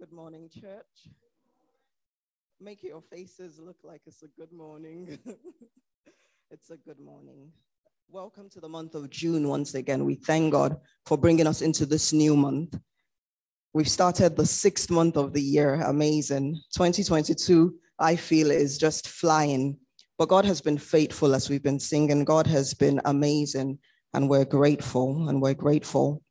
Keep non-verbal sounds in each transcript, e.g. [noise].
Good morning, church. Make your faces look like it's a good morning. [laughs] it's a good morning. Welcome to the month of June once again. We thank God for bringing us into this new month. We've started the sixth month of the year. Amazing. 2022, I feel, is just flying. But God has been faithful as we've been singing. God has been amazing, and we're grateful, and we're grateful.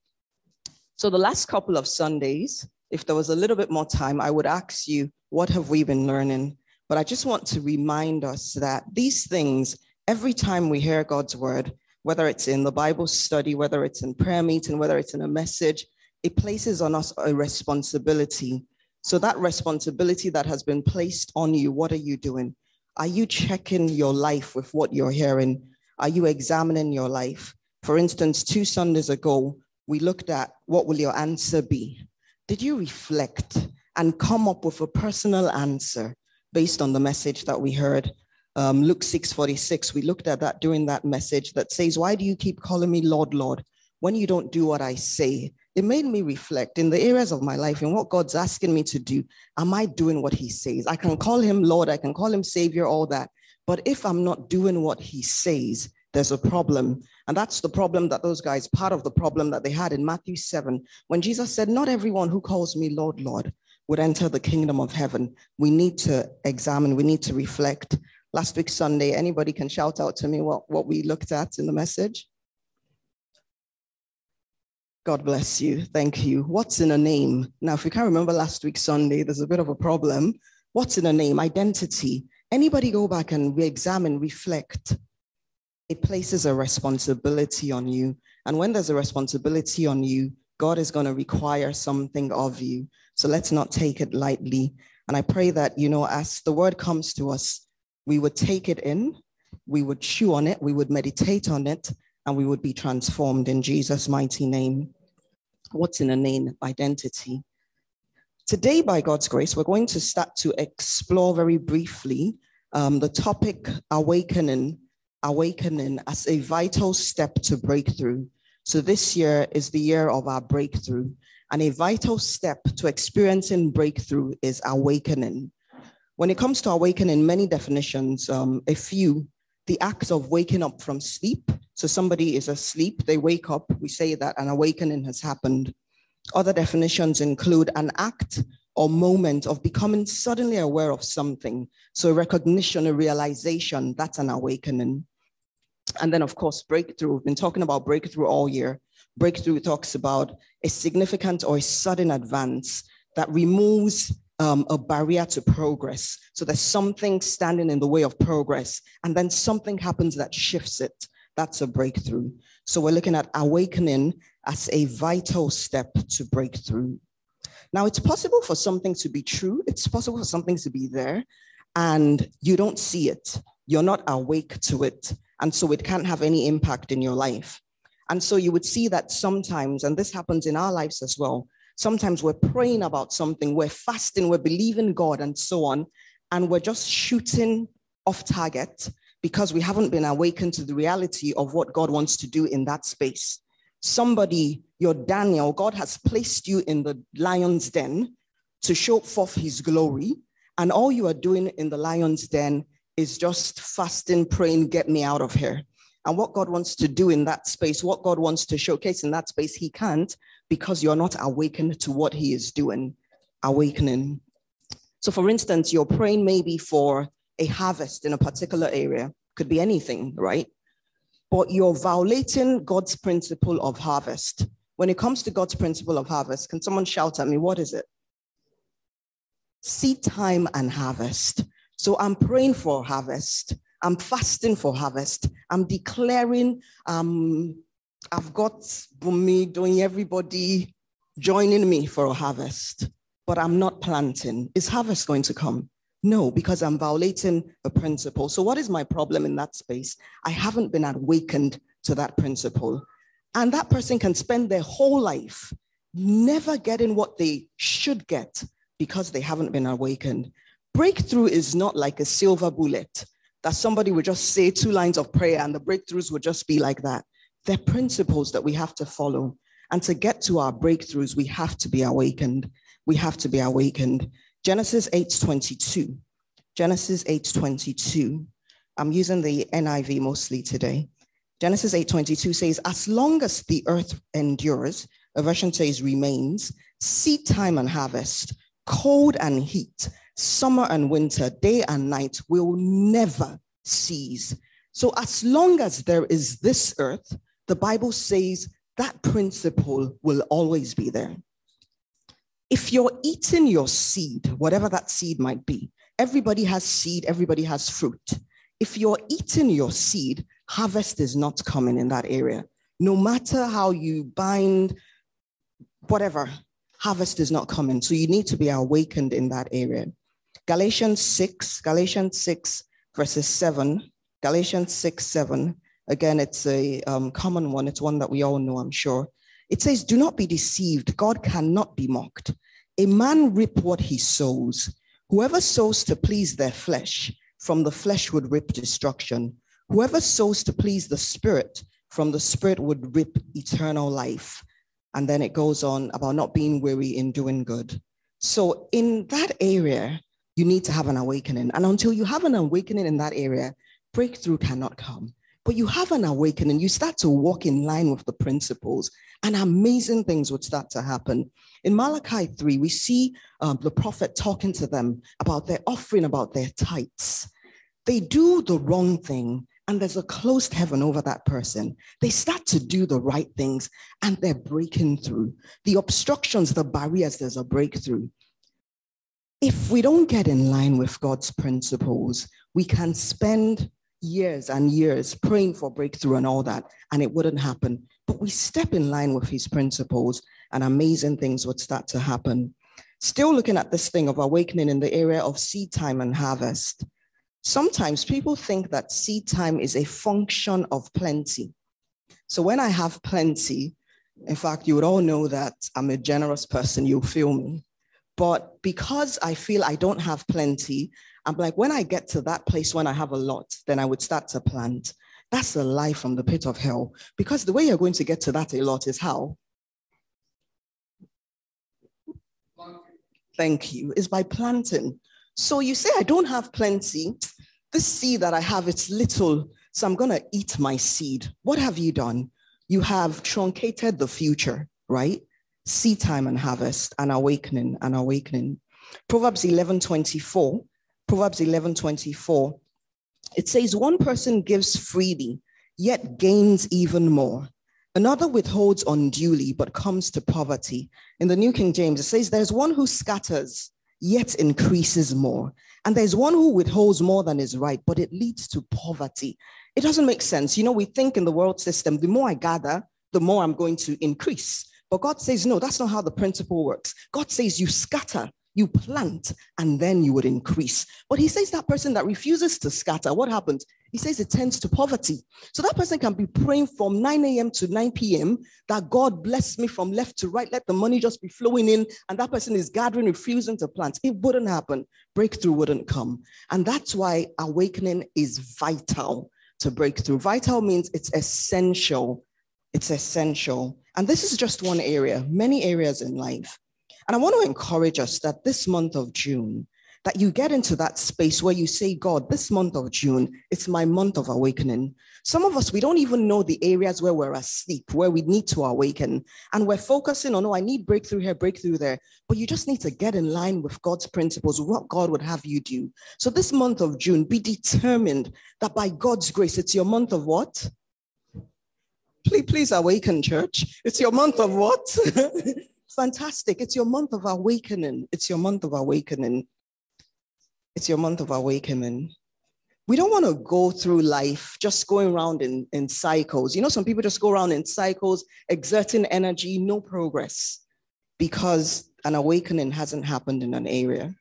So, the last couple of Sundays, if there was a little bit more time, I would ask you, what have we been learning? But I just want to remind us that these things, every time we hear God's word, whether it's in the Bible study, whether it's in prayer meeting, whether it's in a message, it places on us a responsibility. So that responsibility that has been placed on you, what are you doing? Are you checking your life with what you're hearing? Are you examining your life? For instance, two Sundays ago, we looked at what will your answer be? Did you reflect and come up with a personal answer based on the message that we heard? Um, Luke 6:46, we looked at that during that message that says, Why do you keep calling me Lord, Lord, when you don't do what I say? It made me reflect in the areas of my life and what God's asking me to do. Am I doing what He says? I can call Him Lord, I can call Him Savior, all that. But if I'm not doing what He says, there's a problem. And that's the problem that those guys, part of the problem that they had in Matthew 7, when Jesus said, Not everyone who calls me Lord, Lord would enter the kingdom of heaven. We need to examine, we need to reflect. Last week, Sunday, anybody can shout out to me what, what we looked at in the message? God bless you. Thank you. What's in a name? Now, if you can't remember last week, Sunday, there's a bit of a problem. What's in a name? Identity. Anybody go back and re examine, reflect it places a responsibility on you. And when there's a responsibility on you, God is going to require something of you. So let's not take it lightly. And I pray that, you know, as the word comes to us, we would take it in, we would chew on it, we would meditate on it, and we would be transformed in Jesus' mighty name. What's in a name? Identity. Today, by God's grace, we're going to start to explore very briefly um, the topic awakening awakening as a vital step to breakthrough. So this year is the year of our breakthrough. And a vital step to experiencing breakthrough is awakening. When it comes to awakening, many definitions, um, a few, the act of waking up from sleep. So somebody is asleep, they wake up, we say that an awakening has happened. Other definitions include an act or moment of becoming suddenly aware of something. So recognition, a realization, that's an awakening. And then, of course, breakthrough. We've been talking about breakthrough all year. Breakthrough talks about a significant or a sudden advance that removes um, a barrier to progress. So there's something standing in the way of progress, and then something happens that shifts it. That's a breakthrough. So we're looking at awakening as a vital step to breakthrough. Now, it's possible for something to be true, it's possible for something to be there, and you don't see it. You're not awake to it. And so it can't have any impact in your life. And so you would see that sometimes, and this happens in our lives as well, sometimes we're praying about something, we're fasting, we're believing God, and so on, and we're just shooting off target because we haven't been awakened to the reality of what God wants to do in that space. Somebody, your Daniel, God has placed you in the lion's den to show forth his glory. And all you are doing in the lion's den is just fasting, praying, get me out of here. And what God wants to do in that space, what God wants to showcase in that space, He can't because you're not awakened to what He is doing, awakening. So, for instance, you're praying maybe for a harvest in a particular area, could be anything, right? But you're violating God's principle of harvest. When it comes to God's principle of harvest, can someone shout at me, what is it? Seed time and harvest. So I'm praying for harvest. I'm fasting for harvest. I'm declaring um, I've got Bumi doing everybody joining me for a harvest, but I'm not planting. Is harvest going to come? No, because I'm violating a principle. So, what is my problem in that space? I haven't been awakened to that principle. And that person can spend their whole life never getting what they should get because they haven't been awakened. Breakthrough is not like a silver bullet that somebody would just say two lines of prayer and the breakthroughs would just be like that. They're principles that we have to follow. And to get to our breakthroughs, we have to be awakened. we have to be awakened. Genesis 8:22. Genesis 8:22. I'm using the NIV mostly today. Genesis 8:22 says, "As long as the earth endures, a version says remains, seed time and harvest, cold and heat, summer and winter, day and night will never cease. So, as long as there is this earth, the Bible says that principle will always be there. If you're eating your seed, whatever that seed might be, everybody has seed, everybody has fruit. If you're eating your seed, harvest is not coming in that area. No matter how you bind, whatever, harvest is not coming. So you need to be awakened in that area. Galatians 6, Galatians 6, verses 7. Galatians 6, 7. Again, it's a um, common one. It's one that we all know, I'm sure. It says, Do not be deceived. God cannot be mocked. A man reap what he sows. Whoever sows to please their flesh, from the flesh would reap destruction. Whoever sows to please the spirit, from the spirit would reap eternal life. And then it goes on about not being weary in doing good. So, in that area, you need to have an awakening. And until you have an awakening in that area, breakthrough cannot come. But you have an awakening, you start to walk in line with the principles, and amazing things would start to happen. In Malachi 3, we see um, the prophet talking to them about their offering, about their tithes. They do the wrong thing, and there's a closed heaven over that person. They start to do the right things and they're breaking through. The obstructions, the barriers, there's a breakthrough. If we don't get in line with God's principles, we can spend years and years praying for breakthrough and all that, and it wouldn't happen. But we step in line with his principles, and amazing things would start to happen. Still looking at this thing of awakening in the area of seed time and harvest. Sometimes people think that seed time is a function of plenty. So when I have plenty, in fact, you would all know that I'm a generous person, you feel me. But because I feel I don't have plenty, I'm like, when I get to that place when I have a lot, then I would start to plant. That's a lie from the pit of hell. Because the way you're going to get to that a lot is how? Thank you. Is by planting. So you say, I don't have plenty. This seed that I have, it's little. So I'm going to eat my seed. What have you done? You have truncated the future, right? Seed time and harvest and awakening and awakening. Proverbs 11 24. Proverbs 11 24. It says, One person gives freely, yet gains even more. Another withholds unduly, but comes to poverty. In the New King James, it says, There's one who scatters yet increases more. And there's one who withholds more than is right, but it leads to poverty. It doesn't make sense. You know, we think in the world system, the more I gather, the more I'm going to increase. But God says, no, that's not how the principle works. God says, you scatter, you plant, and then you would increase. But he says that person that refuses to scatter, what happens? He says it tends to poverty. So that person can be praying from 9 a.m. to 9 p.m. that God bless me from left to right, let the money just be flowing in. And that person is gathering, refusing to plant. It wouldn't happen. Breakthrough wouldn't come. And that's why awakening is vital to breakthrough. Vital means it's essential. It's essential. And this is just one area, many areas in life. And I want to encourage us that this month of June, that you get into that space where you say, God, this month of June, it's my month of awakening. Some of us, we don't even know the areas where we're asleep, where we need to awaken. And we're focusing on, oh, I need breakthrough here, breakthrough there. But you just need to get in line with God's principles, what God would have you do. So this month of June, be determined that by God's grace, it's your month of what? Please, please awaken, church. It's your month of what? [laughs] Fantastic. It's your month of awakening. It's your month of awakening. It's your month of awakening. We don't want to go through life just going around in, in cycles. You know, some people just go around in cycles, exerting energy, no progress, because an awakening hasn't happened in an area.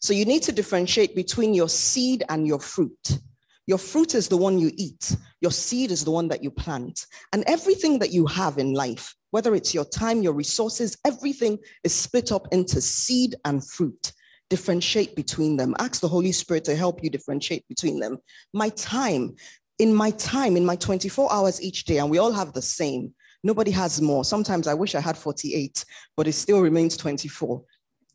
So you need to differentiate between your seed and your fruit. Your fruit is the one you eat, your seed is the one that you plant. And everything that you have in life, whether it's your time, your resources, everything is split up into seed and fruit differentiate between them. Ask the Holy Spirit to help you differentiate between them. My time, in my time, in my 24 hours each day, and we all have the same. Nobody has more. Sometimes I wish I had 48, but it still remains 24.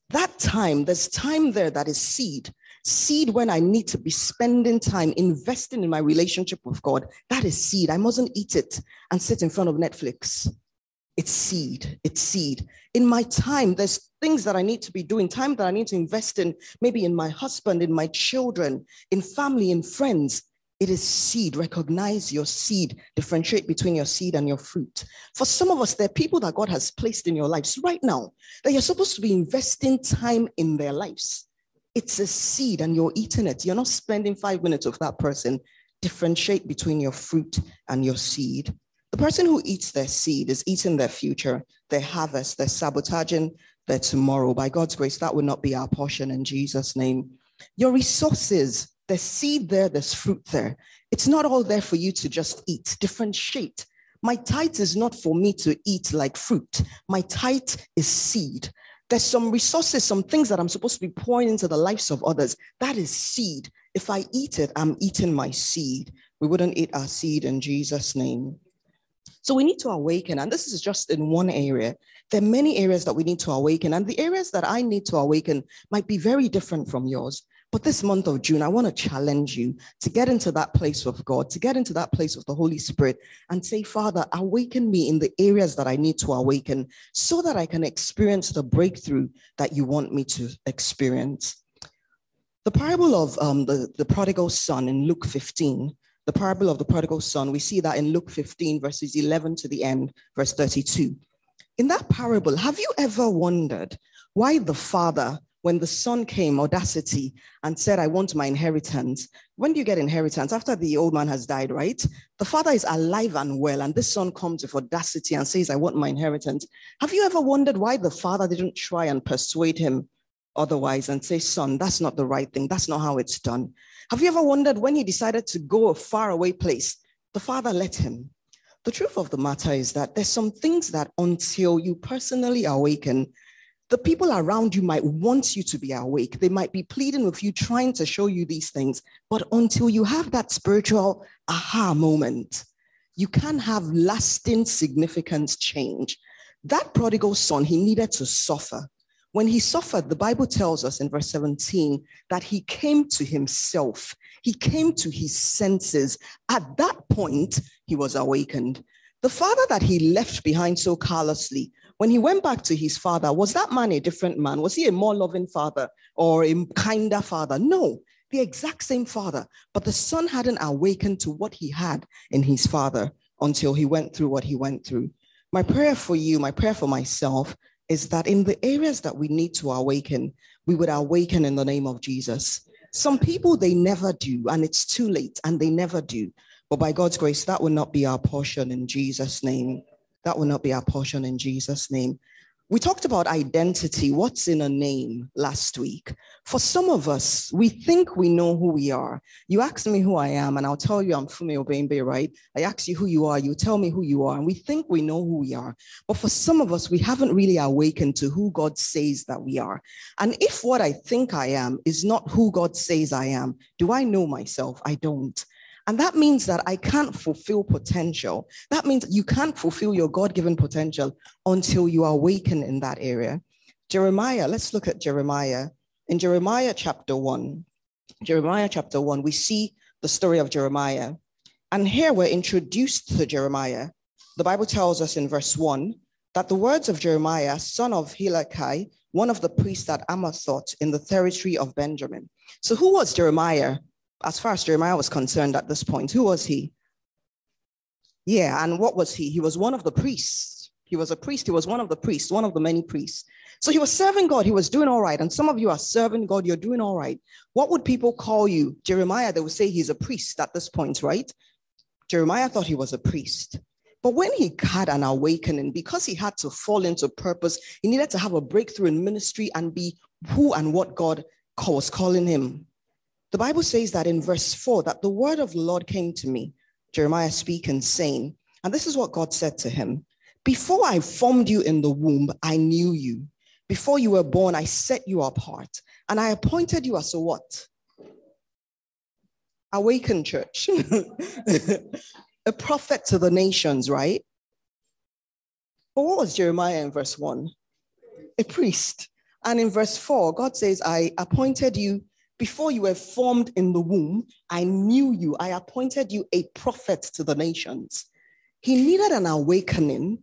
That time, there's time there that is seed. Seed when I need to be spending time investing in my relationship with God. That is seed. I mustn't eat it and sit in front of Netflix. It's seed. It's seed. In my time, there's things that I need to be doing, time that I need to invest in, maybe in my husband, in my children, in family, in friends. It is seed. Recognize your seed. Differentiate between your seed and your fruit. For some of us, there are people that God has placed in your lives right now that you're supposed to be investing time in their lives. It's a seed and you're eating it. You're not spending five minutes with that person. Differentiate between your fruit and your seed. The person who eats their seed is eating their future, their harvest, they're sabotaging their tomorrow. By God's grace, that will not be our portion in Jesus' name. Your resources there's seed there, there's fruit there. It's not all there for you to just eat, differentiate. My tithe is not for me to eat like fruit. My tithe is seed. There's some resources, some things that I'm supposed to be pouring into the lives of others. That is seed. If I eat it, I'm eating my seed. We wouldn't eat our seed in Jesus' name. So we need to awaken, and this is just in one area. There are many areas that we need to awaken, and the areas that I need to awaken might be very different from yours. But this month of June, I want to challenge you to get into that place with God, to get into that place with the Holy Spirit and say, Father, awaken me in the areas that I need to awaken so that I can experience the breakthrough that you want me to experience. The parable of um, the, the prodigal son in Luke 15, the parable of the prodigal son, we see that in Luke 15, verses 11 to the end, verse 32. In that parable, have you ever wondered why the father when the son came, audacity, and said, I want my inheritance. When do you get inheritance? After the old man has died, right? The father is alive and well, and this son comes with audacity and says, I want my inheritance. Have you ever wondered why the father didn't try and persuade him otherwise and say, Son, that's not the right thing. That's not how it's done. Have you ever wondered when he decided to go a faraway place, the father let him? The truth of the matter is that there's some things that until you personally awaken, the people around you might want you to be awake. They might be pleading with you, trying to show you these things. But until you have that spiritual aha moment, you can have lasting significance change. That prodigal son, he needed to suffer. When he suffered, the Bible tells us in verse 17 that he came to himself. He came to his senses. At that point, he was awakened. The father that he left behind so carelessly when he went back to his father, was that man a different man? Was he a more loving father or a kinder father? No, the exact same father. But the son hadn't awakened to what he had in his father until he went through what he went through. My prayer for you, my prayer for myself, is that in the areas that we need to awaken, we would awaken in the name of Jesus. Some people, they never do, and it's too late, and they never do. But by God's grace, that will not be our portion in Jesus' name. That will not be our portion in Jesus' name. We talked about identity, what's in a name last week. For some of us, we think we know who we are. You ask me who I am, and I'll tell you I'm Funmi Obembe, right? I ask you who you are, you tell me who you are, and we think we know who we are. But for some of us, we haven't really awakened to who God says that we are. And if what I think I am is not who God says I am, do I know myself? I don't. And that means that I can't fulfill potential. That means you can't fulfill your God given potential until you awaken in that area. Jeremiah, let's look at Jeremiah. In Jeremiah chapter 1, Jeremiah chapter 1, we see the story of Jeremiah. And here we're introduced to Jeremiah. The Bible tells us in verse 1 that the words of Jeremiah, son of Hilkiah, one of the priests at Anathoth in the territory of Benjamin. So, who was Jeremiah? As far as Jeremiah was concerned at this point, who was he? Yeah, and what was he? He was one of the priests. He was a priest. He was one of the priests, one of the many priests. So he was serving God. He was doing all right. And some of you are serving God. You're doing all right. What would people call you? Jeremiah, they would say he's a priest at this point, right? Jeremiah thought he was a priest. But when he had an awakening, because he had to fall into purpose, he needed to have a breakthrough in ministry and be who and what God was calling him. The Bible says that in verse 4 that the word of the Lord came to me, Jeremiah speaking, saying, and this is what God said to him Before I formed you in the womb, I knew you. Before you were born, I set you apart, and I appointed you as a what? Awakened church, [laughs] a prophet to the nations, right? But what was Jeremiah in verse 1? A priest. And in verse 4, God says, I appointed you before you were formed in the womb. I knew you. I appointed you a prophet to the nations. He needed an awakening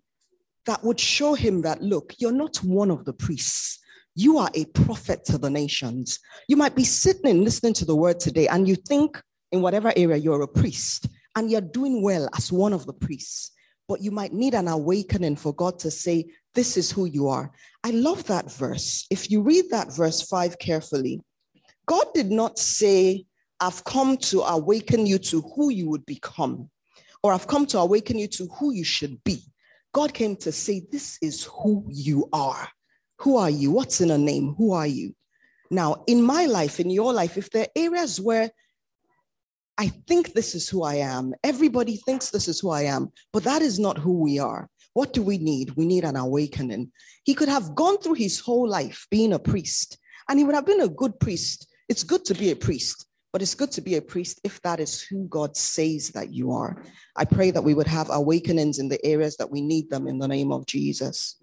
that would show him that, look, you're not one of the priests. You are a prophet to the nations. You might be sitting and listening to the word today, and you think in whatever area you're a priest, and you're doing well as one of the priests but you might need an awakening for God to say, This is who you are. I love that verse. If you read that verse five carefully, God did not say, I've come to awaken you to who you would become, or I've come to awaken you to who you should be. God came to say, This is who you are. Who are you? What's in a name? Who are you? Now, in my life, in your life, if there are areas where I think this is who I am. Everybody thinks this is who I am, but that is not who we are. What do we need? We need an awakening. He could have gone through his whole life being a priest, and he would have been a good priest. It's good to be a priest, but it's good to be a priest if that is who God says that you are. I pray that we would have awakenings in the areas that we need them in the name of Jesus.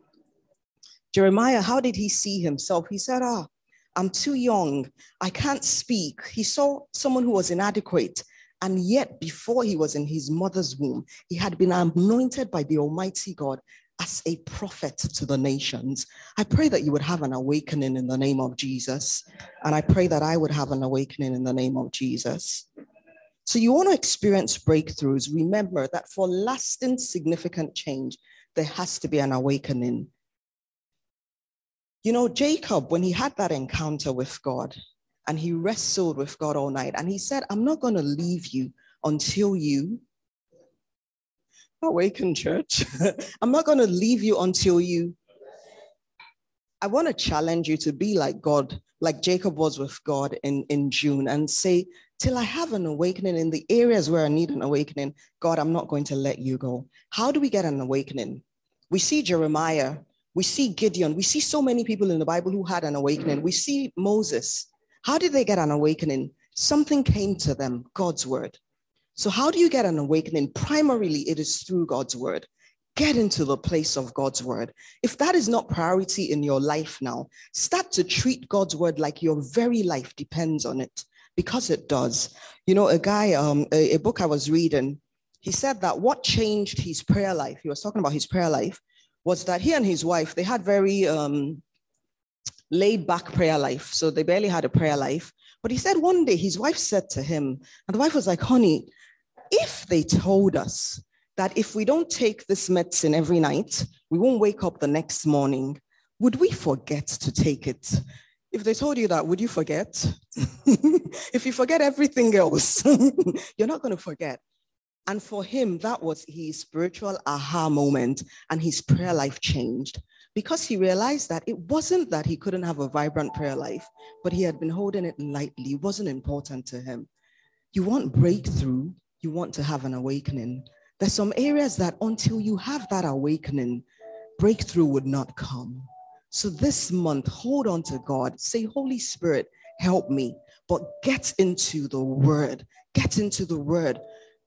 Jeremiah, how did he see himself? He said, Ah, I'm too young. I can't speak. He saw someone who was inadequate. And yet, before he was in his mother's womb, he had been anointed by the Almighty God as a prophet to the nations. I pray that you would have an awakening in the name of Jesus. And I pray that I would have an awakening in the name of Jesus. So, you want to experience breakthroughs. Remember that for lasting significant change, there has to be an awakening. You know, Jacob, when he had that encounter with God and he wrestled with God all night, and he said, I'm not going to leave you until you awaken, church. [laughs] I'm not going to leave you until you. I want to challenge you to be like God, like Jacob was with God in, in June, and say, Till I have an awakening in the areas where I need an awakening, God, I'm not going to let you go. How do we get an awakening? We see Jeremiah we see Gideon. We see so many people in the Bible who had an awakening. We see Moses. How did they get an awakening? Something came to them, God's word. So, how do you get an awakening? Primarily, it is through God's word. Get into the place of God's word. If that is not priority in your life now, start to treat God's word like your very life depends on it because it does. You know, a guy, um, a, a book I was reading, he said that what changed his prayer life, he was talking about his prayer life, was that he and his wife, they had very um, laid back prayer life. So they barely had a prayer life. But he said one day his wife said to him, and the wife was like, honey, if they told us that if we don't take this medicine every night, we won't wake up the next morning, would we forget to take it? If they told you that, would you forget? [laughs] if you forget everything else, [laughs] you're not going to forget. And for him, that was his spiritual aha moment, and his prayer life changed because he realized that it wasn't that he couldn't have a vibrant prayer life, but he had been holding it lightly. It wasn't important to him. You want breakthrough, you want to have an awakening. There's some areas that until you have that awakening, breakthrough would not come. So this month, hold on to God. Say, Holy Spirit, help me. But get into the word. Get into the word.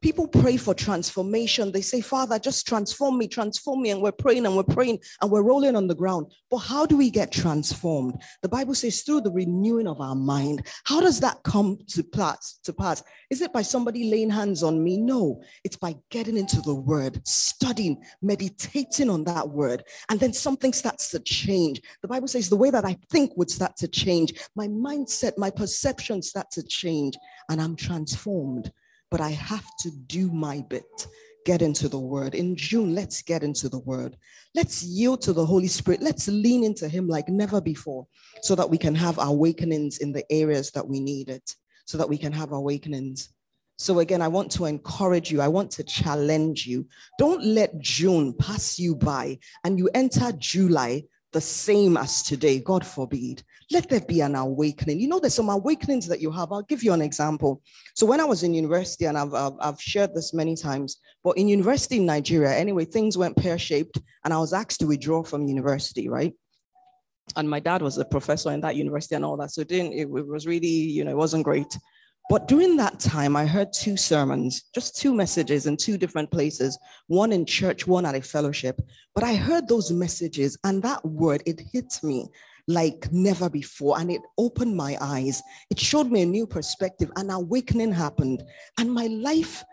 People pray for transformation. They say, Father, just transform me, transform me. And we're praying and we're praying and we're rolling on the ground. But how do we get transformed? The Bible says through the renewing of our mind. How does that come to pass? To pass? Is it by somebody laying hands on me? No, it's by getting into the word, studying, meditating on that word. And then something starts to change. The Bible says the way that I think would start to change. My mindset, my perception start to change, and I'm transformed but I have to do my bit. Get into the word. In June, let's get into the word. Let's yield to the Holy Spirit. Let's lean into Him like never before so that we can have awakenings in the areas that we need it, so that we can have awakenings. So, again, I want to encourage you. I want to challenge you. Don't let June pass you by and you enter July the same as today. God forbid. Let there be an awakening. You know, there's some awakenings that you have. I'll give you an example. So, when I was in university, and I've, I've, I've shared this many times, but in university in Nigeria, anyway, things went pear shaped, and I was asked to withdraw from university, right? And my dad was a professor in that university and all that. So, it, it was really, you know, it wasn't great. But during that time, I heard two sermons, just two messages in two different places, one in church, one at a fellowship. But I heard those messages, and that word, it hit me. like never before. And it opened my eyes. It showed me a new perspective. An awakening happened. And my life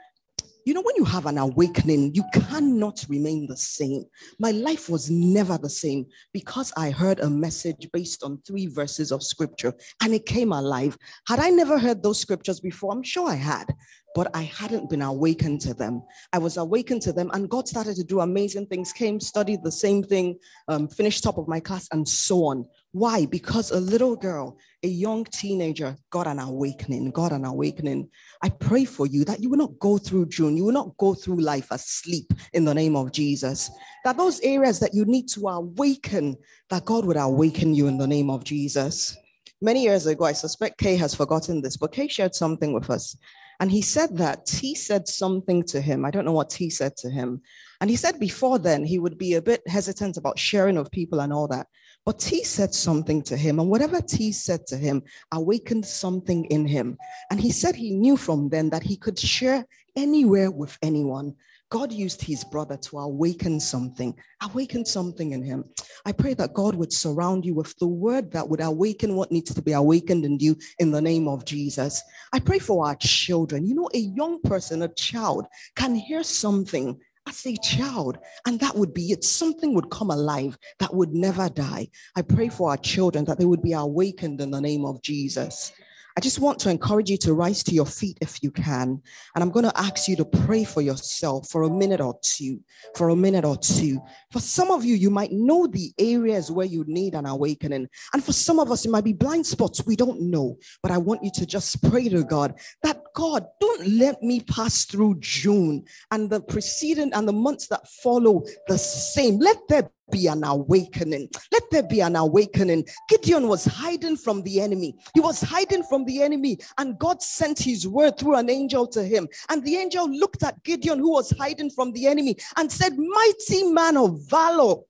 you know, when you have an awakening, you cannot remain the same. My life was never the same because I heard a message based on three verses of scripture and it came alive. Had I never heard those scriptures before, I'm sure I had, but I hadn't been awakened to them. I was awakened to them, and God started to do amazing things, came, studied the same thing, um, finished top of my class, and so on. Why? Because a little girl, a young teenager, got an awakening, got an awakening. I pray for you that you will not go through June, you will not go through life asleep in the name of Jesus. That those areas that you need to awaken, that God would awaken you in the name of Jesus. Many years ago, I suspect Kay has forgotten this, but Kay shared something with us. And he said that T said something to him. I don't know what T said to him. And he said before then he would be a bit hesitant about sharing of people and all that. But T said something to him, and whatever T said to him awakened something in him. And he said he knew from then that he could share anywhere with anyone. God used his brother to awaken something, awaken something in him. I pray that God would surround you with the word that would awaken what needs to be awakened in you in the name of Jesus. I pray for our children. You know, a young person, a child, can hear something as a child, and that would be it. Something would come alive that would never die. I pray for our children that they would be awakened in the name of Jesus. I just want to encourage you to rise to your feet if you can. And I'm going to ask you to pray for yourself for a minute or two. For a minute or two. For some of you, you might know the areas where you need an awakening. And for some of us, it might be blind spots. We don't know. But I want you to just pray to God that God, don't let me pass through June and the preceding and the months that follow the same. Let there be an awakening. Let there be an awakening. Gideon was hiding from the enemy. He was hiding from the enemy, and God sent his word through an angel to him. And the angel looked at Gideon, who was hiding from the enemy, and said, Mighty man of valor.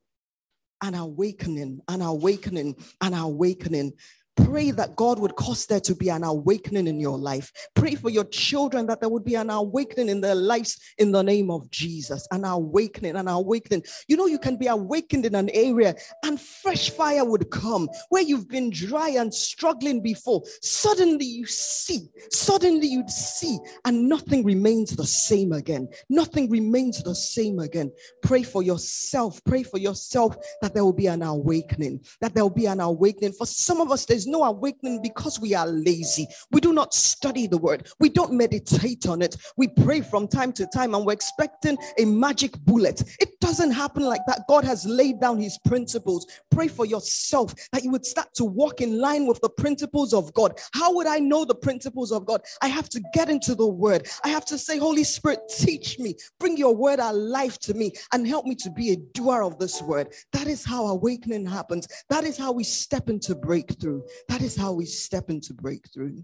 An awakening, an awakening, an awakening. Pray that God would cause there to be an awakening in your life. Pray for your children that there would be an awakening in their lives in the name of Jesus. An awakening, an awakening. You know, you can be awakened in an area and fresh fire would come where you've been dry and struggling before. Suddenly you see, suddenly you'd see, and nothing remains the same again. Nothing remains the same again. Pray for yourself. Pray for yourself that there will be an awakening, that there will be an awakening. For some of us, there's no awakening because we are lazy. We do not study the word. We don't meditate on it. We pray from time to time and we're expecting a magic bullet. It doesn't happen like that. God has laid down his principles. Pray for yourself that you would start to walk in line with the principles of God. How would I know the principles of God? I have to get into the word. I have to say, Holy Spirit, teach me. Bring your word alive to me and help me to be a doer of this word. That is how awakening happens. That is how we step into breakthrough. That is how we step into breakthrough.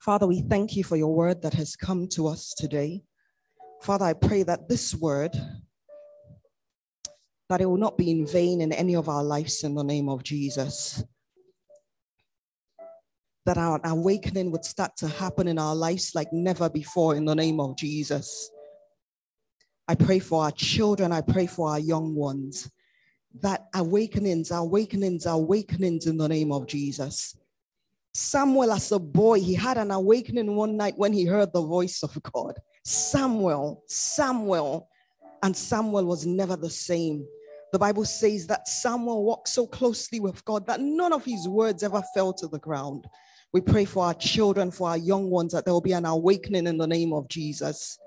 Father, we thank you for your word that has come to us today. Father, I pray that this word, that it will not be in vain in any of our lives in the name of Jesus. That our awakening would start to happen in our lives like never before in the name of Jesus. I pray for our children. I pray for our young ones. That awakenings, awakenings, awakenings in the name of Jesus. Samuel, as a boy, he had an awakening one night when he heard the voice of God. Samuel, Samuel, and Samuel was never the same. The Bible says that Samuel walked so closely with God that none of his words ever fell to the ground. We pray for our children, for our young ones, that there will be an awakening in the name of Jesus.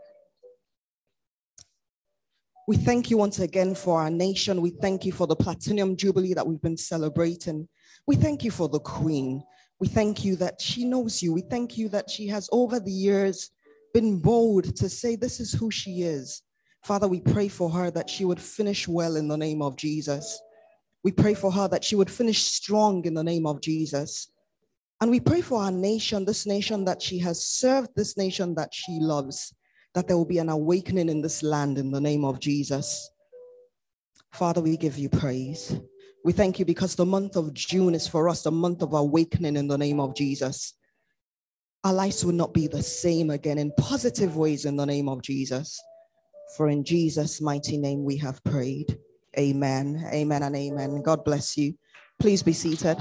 We thank you once again for our nation. We thank you for the Platinum Jubilee that we've been celebrating. We thank you for the Queen. We thank you that she knows you. We thank you that she has over the years been bold to say this is who she is. Father, we pray for her that she would finish well in the name of Jesus. We pray for her that she would finish strong in the name of Jesus. And we pray for our nation, this nation that she has served, this nation that she loves that there will be an awakening in this land in the name of Jesus. Father, we give you praise. We thank you because the month of June is for us a month of awakening in the name of Jesus. our lives will not be the same again in positive ways in the name of Jesus. For in Jesus' mighty name we have prayed. Amen. Amen and amen. God bless you. Please be seated.